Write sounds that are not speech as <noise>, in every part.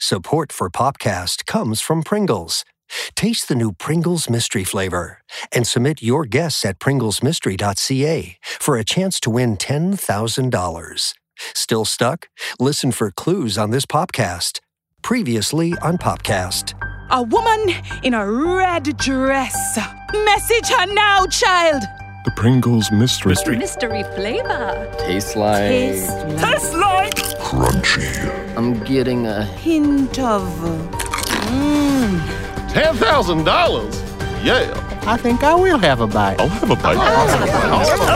Support for Popcast comes from Pringles. Taste the new Pringles mystery flavor and submit your guess at pringlesmystery.ca for a chance to win $10,000. Still stuck? Listen for clues on this Popcast. Previously on Popcast. A woman in a red dress. Message her now, child. The Pringles mystery. Mystery flavor. Tastes like. Tastes like Crunchy. I'm getting a. hint of. Mmm. Ten thousand dollars. Yeah. I think I will have a bite. I'll have a bite. Ah.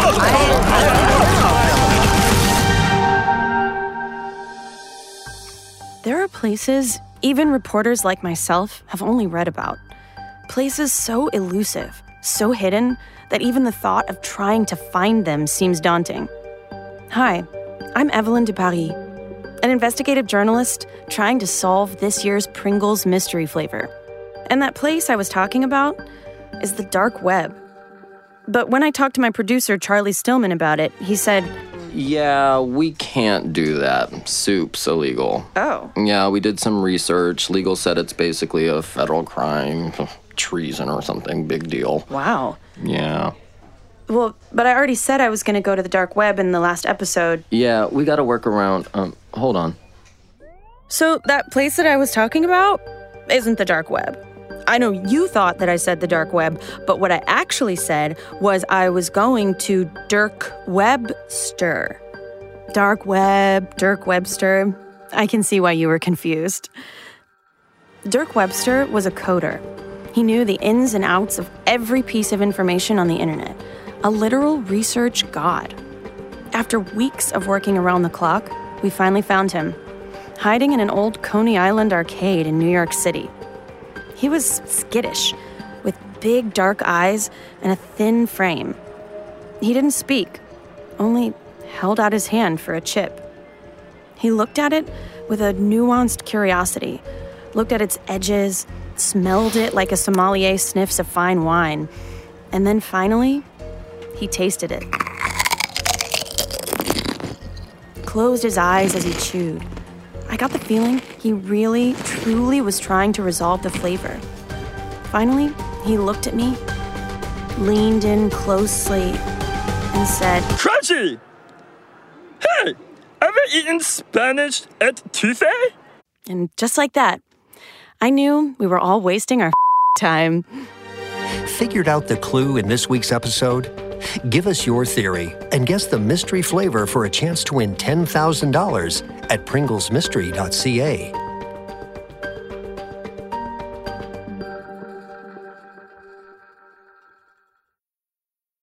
There are places even reporters like myself have only read about. Places so elusive, so hidden, that even the thought of trying to find them seems daunting. Hi, I'm Evelyn de Paris, an investigative journalist trying to solve this year's Pringles mystery flavor. And that place I was talking about is the dark web. But when I talked to my producer, Charlie Stillman, about it, he said, Yeah, we can't do that. Soup's illegal. Oh, Yeah, we did some research. Legal said it's basically a federal crime, <laughs> treason or something. Big deal. wow. Yeah. Well, but I already said I was going to go to the dark web in the last episode. Yeah, we gotta work around. Um, hold on. So, that place that I was talking about isn't the dark web. I know you thought that I said the dark web, but what I actually said was I was going to Dirk Webster. Dark web, Dirk Webster. I can see why you were confused. Dirk Webster was a coder. He knew the ins and outs of every piece of information on the internet, a literal research god. After weeks of working around the clock, we finally found him, hiding in an old Coney Island arcade in New York City. He was skittish, with big dark eyes and a thin frame. He didn't speak, only held out his hand for a chip. He looked at it with a nuanced curiosity, looked at its edges, smelled it like a sommelier sniffs a fine wine, and then finally, he tasted it. Closed his eyes as he chewed. I got the feeling he really, truly was trying to resolve the flavor. Finally, he looked at me, leaned in closely, and said, Crunchy! Hey! Ever eaten Spanish at Tufe? and just like that, I knew we were all wasting our <laughs> time. Figured out the clue in this week's episode? Give us your theory and guess the mystery flavor for a chance to win $10,000 at pringlesmystery.ca.